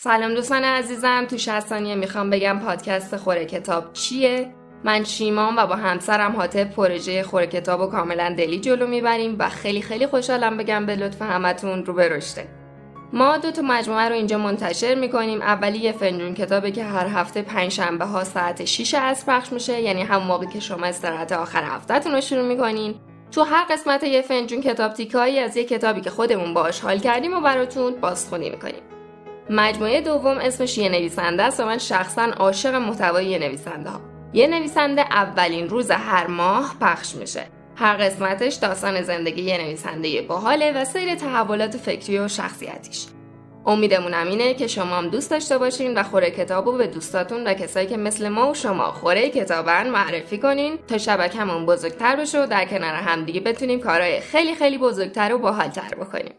سلام دوستان عزیزم تو 60 ثانیه می‌خوام بگم پادکست خوره کتاب چیه؟ من شیمام و با همسرم حاطب پروژه خوره کتاب و کاملا دلی جلو می‌بریم و خیلی خیلی خوشحالم بگم به لطف همتون رو به رشته ما دو تا مجموعه رو اینجا منتشر می‌کنیم. اولی یه فنجون کتابه که هر هفته پنج شنبه ها ساعت 6 از پخش میشه. یعنی هم موقعی که شما استراحت آخر هفتهتون رو شروع می‌کنین. تو هر قسمت یه فنجون کتاب تیکایی از یه کتابی که خودمون باش حال کردیم و براتون بازخونی می‌کنیم. مجموعه دوم اسمش یه نویسنده است و من شخصا عاشق محتوای یه نویسنده ها. یه نویسنده اولین روز هر ماه پخش میشه. هر قسمتش داستان زندگی یه نویسنده باحاله و سیر تحولات فکری و شخصیتیش. امیدمون اینه که شما هم دوست داشته باشین و خوره کتابو به دوستاتون و کسایی که مثل ما و شما خوره کتابن معرفی کنین تا شبکمون بزرگتر بشه و در کنار همدیگه بتونیم کارهای خیلی خیلی بزرگتر و باحالتر بکنیم.